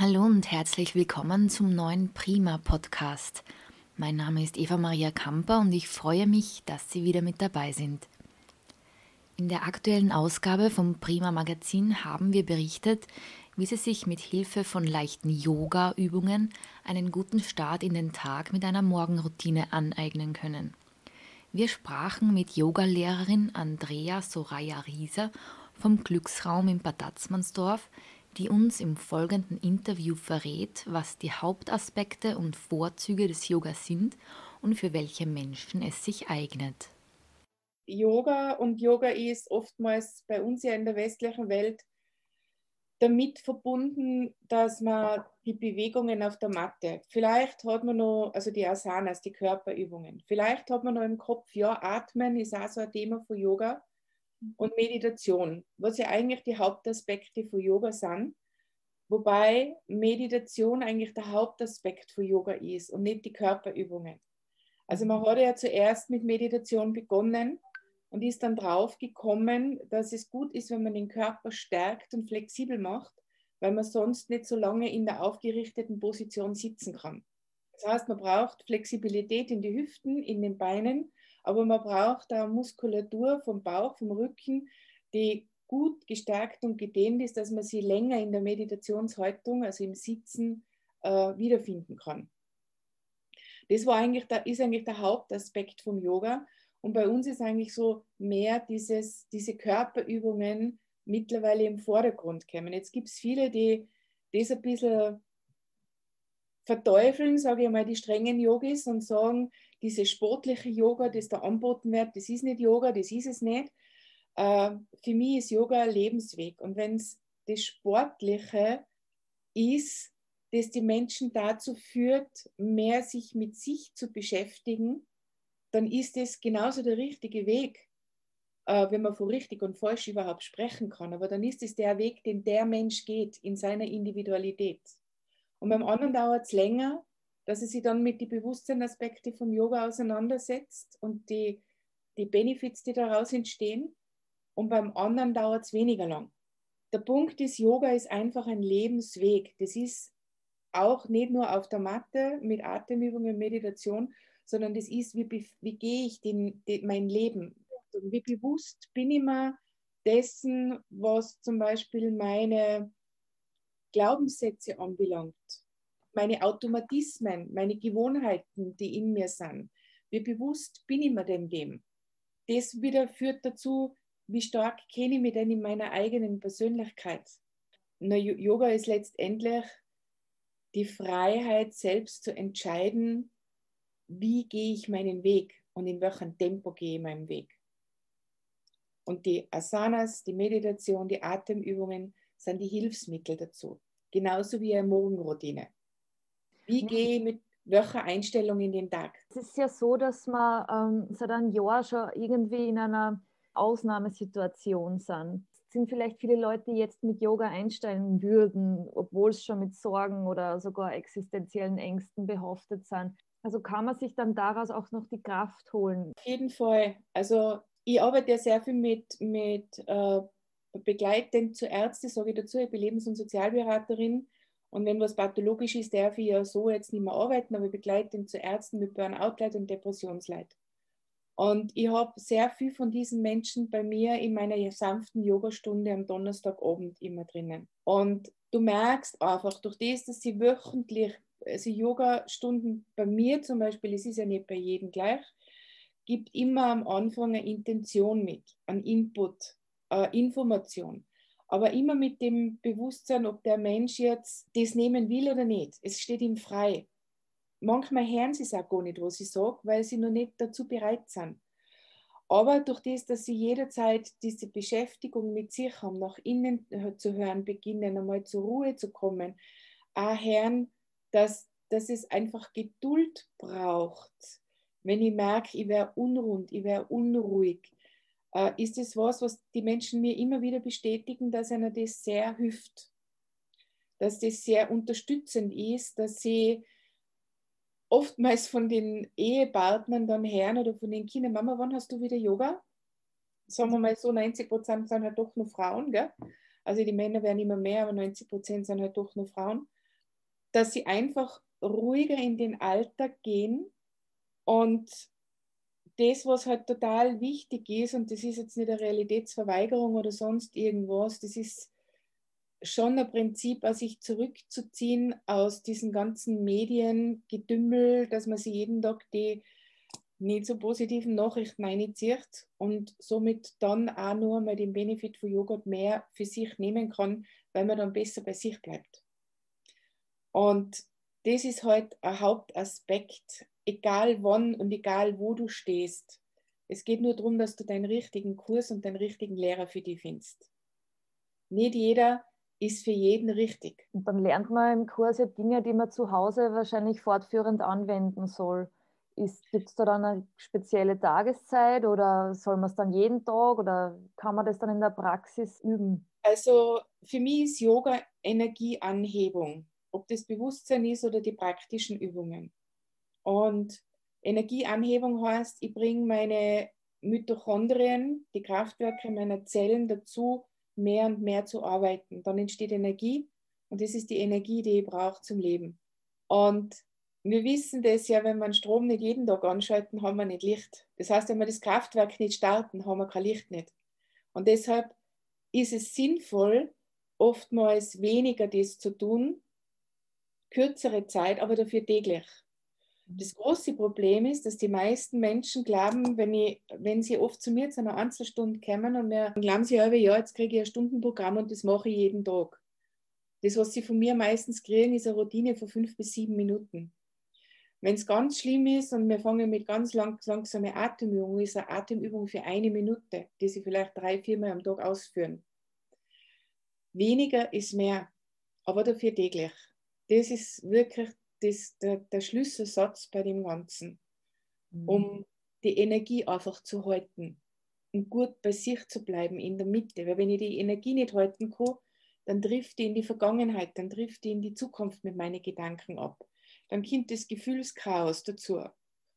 Hallo und herzlich willkommen zum neuen Prima Podcast. Mein Name ist Eva Maria Kamper und ich freue mich, dass Sie wieder mit dabei sind. In der aktuellen Ausgabe vom Prima Magazin haben wir berichtet, wie Sie sich mit Hilfe von leichten Yoga-Übungen einen guten Start in den Tag mit einer Morgenroutine aneignen können. Wir sprachen mit Yogalehrerin Andrea Soraya Rieser vom Glücksraum in Bad Atzmannsdorf, die uns im folgenden Interview verrät, was die Hauptaspekte und Vorzüge des Yoga sind und für welche Menschen es sich eignet. Yoga und Yoga ist oftmals bei uns ja in der westlichen Welt damit verbunden, dass man die Bewegungen auf der Matte, vielleicht hat man noch, also die Asanas, die Körperübungen, vielleicht hat man noch im Kopf, ja, Atmen ist auch so ein Thema von Yoga und Meditation, was ja eigentlich die Hauptaspekte von Yoga sind, wobei Meditation eigentlich der Hauptaspekt von Yoga ist und nicht die Körperübungen. Also man hat ja zuerst mit Meditation begonnen und ist dann drauf gekommen, dass es gut ist, wenn man den Körper stärkt und flexibel macht, weil man sonst nicht so lange in der aufgerichteten Position sitzen kann. Das heißt, man braucht Flexibilität in die Hüften, in den Beinen, aber man braucht auch Muskulatur vom Bauch, vom Rücken, die gut gestärkt und gedehnt ist, dass man sie länger in der Meditationshaltung, also im Sitzen, äh, wiederfinden kann. Das war eigentlich der, ist eigentlich der Hauptaspekt vom Yoga. Und bei uns ist eigentlich so mehr dieses, diese Körperübungen mittlerweile im Vordergrund kommen. Jetzt gibt es viele, die das ein bisschen verteufeln, sage ich mal, die strengen Yogis und sagen, diese sportliche Yoga, das da anboten wird, das ist nicht Yoga, das ist es nicht. Äh, für mich ist Yoga ein Lebensweg. Und wenn es das Sportliche ist, das die Menschen dazu führt, mehr sich mit sich zu beschäftigen, dann ist es genauso der richtige Weg, äh, wenn man von richtig und falsch überhaupt sprechen kann. Aber dann ist es der Weg, den der Mensch geht in seiner Individualität. Und beim anderen dauert es länger, dass er sich dann mit den Bewusstseinsaspekten vom Yoga auseinandersetzt und die, die Benefits, die daraus entstehen. Und beim anderen dauert es weniger lang. Der Punkt ist, Yoga ist einfach ein Lebensweg. Das ist auch nicht nur auf der Matte mit Atemübungen, Meditation, sondern das ist, wie, wie gehe ich den, den, mein Leben? Wie bewusst bin ich mir dessen, was zum Beispiel meine Glaubenssätze anbelangt, meine Automatismen, meine Gewohnheiten, die in mir sind. Wie bewusst bin ich mir denn dem? Das wieder führt dazu, wie stark kenne ich mich denn in meiner eigenen Persönlichkeit? Na, Yoga ist letztendlich die Freiheit, selbst zu entscheiden, wie gehe ich meinen Weg und in welchem Tempo gehe ich meinen Weg. Und die Asanas, die Meditation, die Atemübungen sind die Hilfsmittel dazu. Genauso wie eine Morgenroutine. Wie gehe ich mit welcher Einstellung in den Tag? Es ist ja so, dass wir ähm, seit einem Jahr schon irgendwie in einer Ausnahmesituation sind. Es sind vielleicht viele Leute, die jetzt mit Yoga einsteigen würden, obwohl es schon mit Sorgen oder sogar existenziellen Ängsten behaftet sind. Also kann man sich dann daraus auch noch die Kraft holen? Auf jeden Fall. Also ich arbeite ja sehr viel mit, mit äh, begleitend zu Ärzten, sage ich dazu, ich bin Lebens- und Sozialberaterin. Und wenn was pathologisch ist, darf ich ja so jetzt nicht mehr arbeiten, aber ich begleite zu Ärzten mit Burnout-Leid und Depressionsleid. Und ich habe sehr viel von diesen Menschen bei mir in meiner sanften Yogastunde am Donnerstagabend immer drinnen. Und du merkst einfach durch das, dass sie wöchentlich also Yoga-Stunden bei mir zum Beispiel, es ist ja nicht bei jedem gleich, gibt immer am Anfang eine Intention mit, ein Input, eine Information. Aber immer mit dem Bewusstsein, ob der Mensch jetzt das nehmen will oder nicht. Es steht ihm frei. Manchmal hören sie es auch gar nicht, was ich sage, weil sie noch nicht dazu bereit sind. Aber durch das, dass sie jederzeit diese Beschäftigung mit sich haben, nach innen zu hören beginnen, einmal zur Ruhe zu kommen, auch hören, dass, dass es einfach Geduld braucht. Wenn ich merke, ich wäre unrund, ich wäre unruhig, äh, ist es was, was die Menschen mir immer wieder bestätigen, dass einer das sehr hilft, dass das sehr unterstützend ist, dass sie oftmals von den Ehepartnern dann hören oder von den Kindern, Mama, wann hast du wieder Yoga? Sagen wir mal so, 90 Prozent sind halt doch nur Frauen, gell? Also die Männer werden immer mehr, aber 90 Prozent sind halt doch nur Frauen. dass sie einfach ruhiger in den Alltag gehen und das, was halt total wichtig ist, und das ist jetzt nicht eine Realitätsverweigerung oder sonst irgendwas, das ist schon ein Prinzip, sich zurückzuziehen aus diesen ganzen Mediengedümmel, dass man sich jeden Tag die nicht so positiven Nachrichten reinzieht und somit dann auch nur mal den Benefit von Joghurt mehr für sich nehmen kann, weil man dann besser bei sich bleibt. Und das ist halt ein Hauptaspekt, egal wann und egal wo du stehst. Es geht nur darum, dass du deinen richtigen Kurs und deinen richtigen Lehrer für dich findest. Nicht jeder ist für jeden richtig. Und dann lernt man im Kurs ja Dinge, die man zu Hause wahrscheinlich fortführend anwenden soll. Gibt es da dann eine spezielle Tageszeit oder soll man es dann jeden Tag oder kann man das dann in der Praxis üben? Also für mich ist Yoga Energieanhebung, ob das Bewusstsein ist oder die praktischen Übungen. Und Energieanhebung heißt, ich bringe meine Mitochondrien, die Kraftwerke meiner Zellen dazu, mehr und mehr zu arbeiten. Dann entsteht Energie und das ist die Energie, die ich brauche zum Leben. Und wir wissen das ja, wenn wir Strom nicht jeden Tag anschalten, haben wir nicht Licht. Das heißt, wenn wir das Kraftwerk nicht starten, haben wir kein Licht nicht. Und deshalb ist es sinnvoll, oftmals weniger das zu tun, kürzere Zeit, aber dafür täglich. Das große Problem ist, dass die meisten Menschen glauben, wenn, ich, wenn sie oft zu mir zu einer Einzelstunde kommen und mir glauben sie, ja, jetzt kriege ich ein Stundenprogramm und das mache ich jeden Tag. Das, was sie von mir meistens kriegen, ist eine Routine von fünf bis sieben Minuten. Wenn es ganz schlimm ist und wir fangen mit ganz lang, langsamen Atemübungen, ist eine Atemübung für eine Minute, die sie vielleicht drei, viermal am Tag ausführen. Weniger ist mehr, aber dafür täglich. Das ist wirklich das, der, der Schlüsselsatz bei dem Ganzen, mhm. um die Energie einfach zu halten und gut bei sich zu bleiben in der Mitte. Weil wenn ich die Energie nicht halten kann, dann trifft die in die Vergangenheit, dann trifft die in die Zukunft mit meinen Gedanken ab. Dann kommt das Gefühlschaos dazu.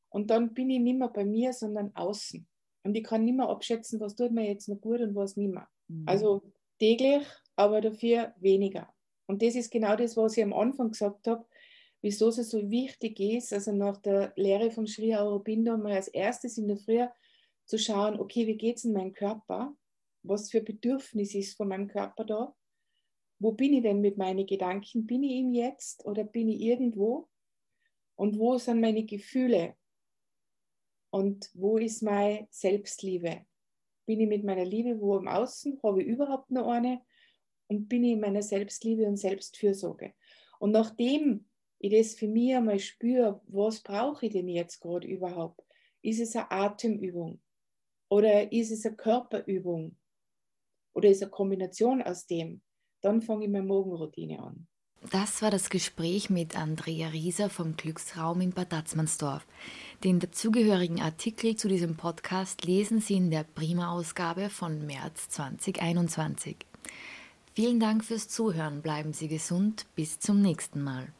Und dann bin ich nicht mehr bei mir, sondern außen. Und ich kann nicht mehr abschätzen, was tut mir jetzt noch gut und was nicht mehr. Mhm. Also täglich, aber dafür weniger. Und das ist genau das, was ich am Anfang gesagt habe wieso es so wichtig ist, also nach der Lehre von Sri Aurobindo mal als erstes in der Früh zu schauen, okay, wie geht es in meinem Körper? Was für Bedürfnis ist von meinem Körper da? Wo bin ich denn mit meinen Gedanken? Bin ich im Jetzt oder bin ich irgendwo? Und wo sind meine Gefühle? Und wo ist meine Selbstliebe? Bin ich mit meiner Liebe wo im Außen? Habe ich überhaupt noch eine? Und bin ich in meiner Selbstliebe und Selbstfürsorge? Und nachdem ich das für mich einmal spüre, was brauche ich denn jetzt gerade überhaupt? Ist es eine Atemübung? Oder ist es eine Körperübung? Oder ist es eine Kombination aus dem? Dann fange ich meine Morgenroutine an. Das war das Gespräch mit Andrea Rieser vom Glücksraum in Bad Atzmannsdorf. Den dazugehörigen Artikel zu diesem Podcast lesen Sie in der Prima-Ausgabe von März 2021. Vielen Dank fürs Zuhören, bleiben Sie gesund, bis zum nächsten Mal.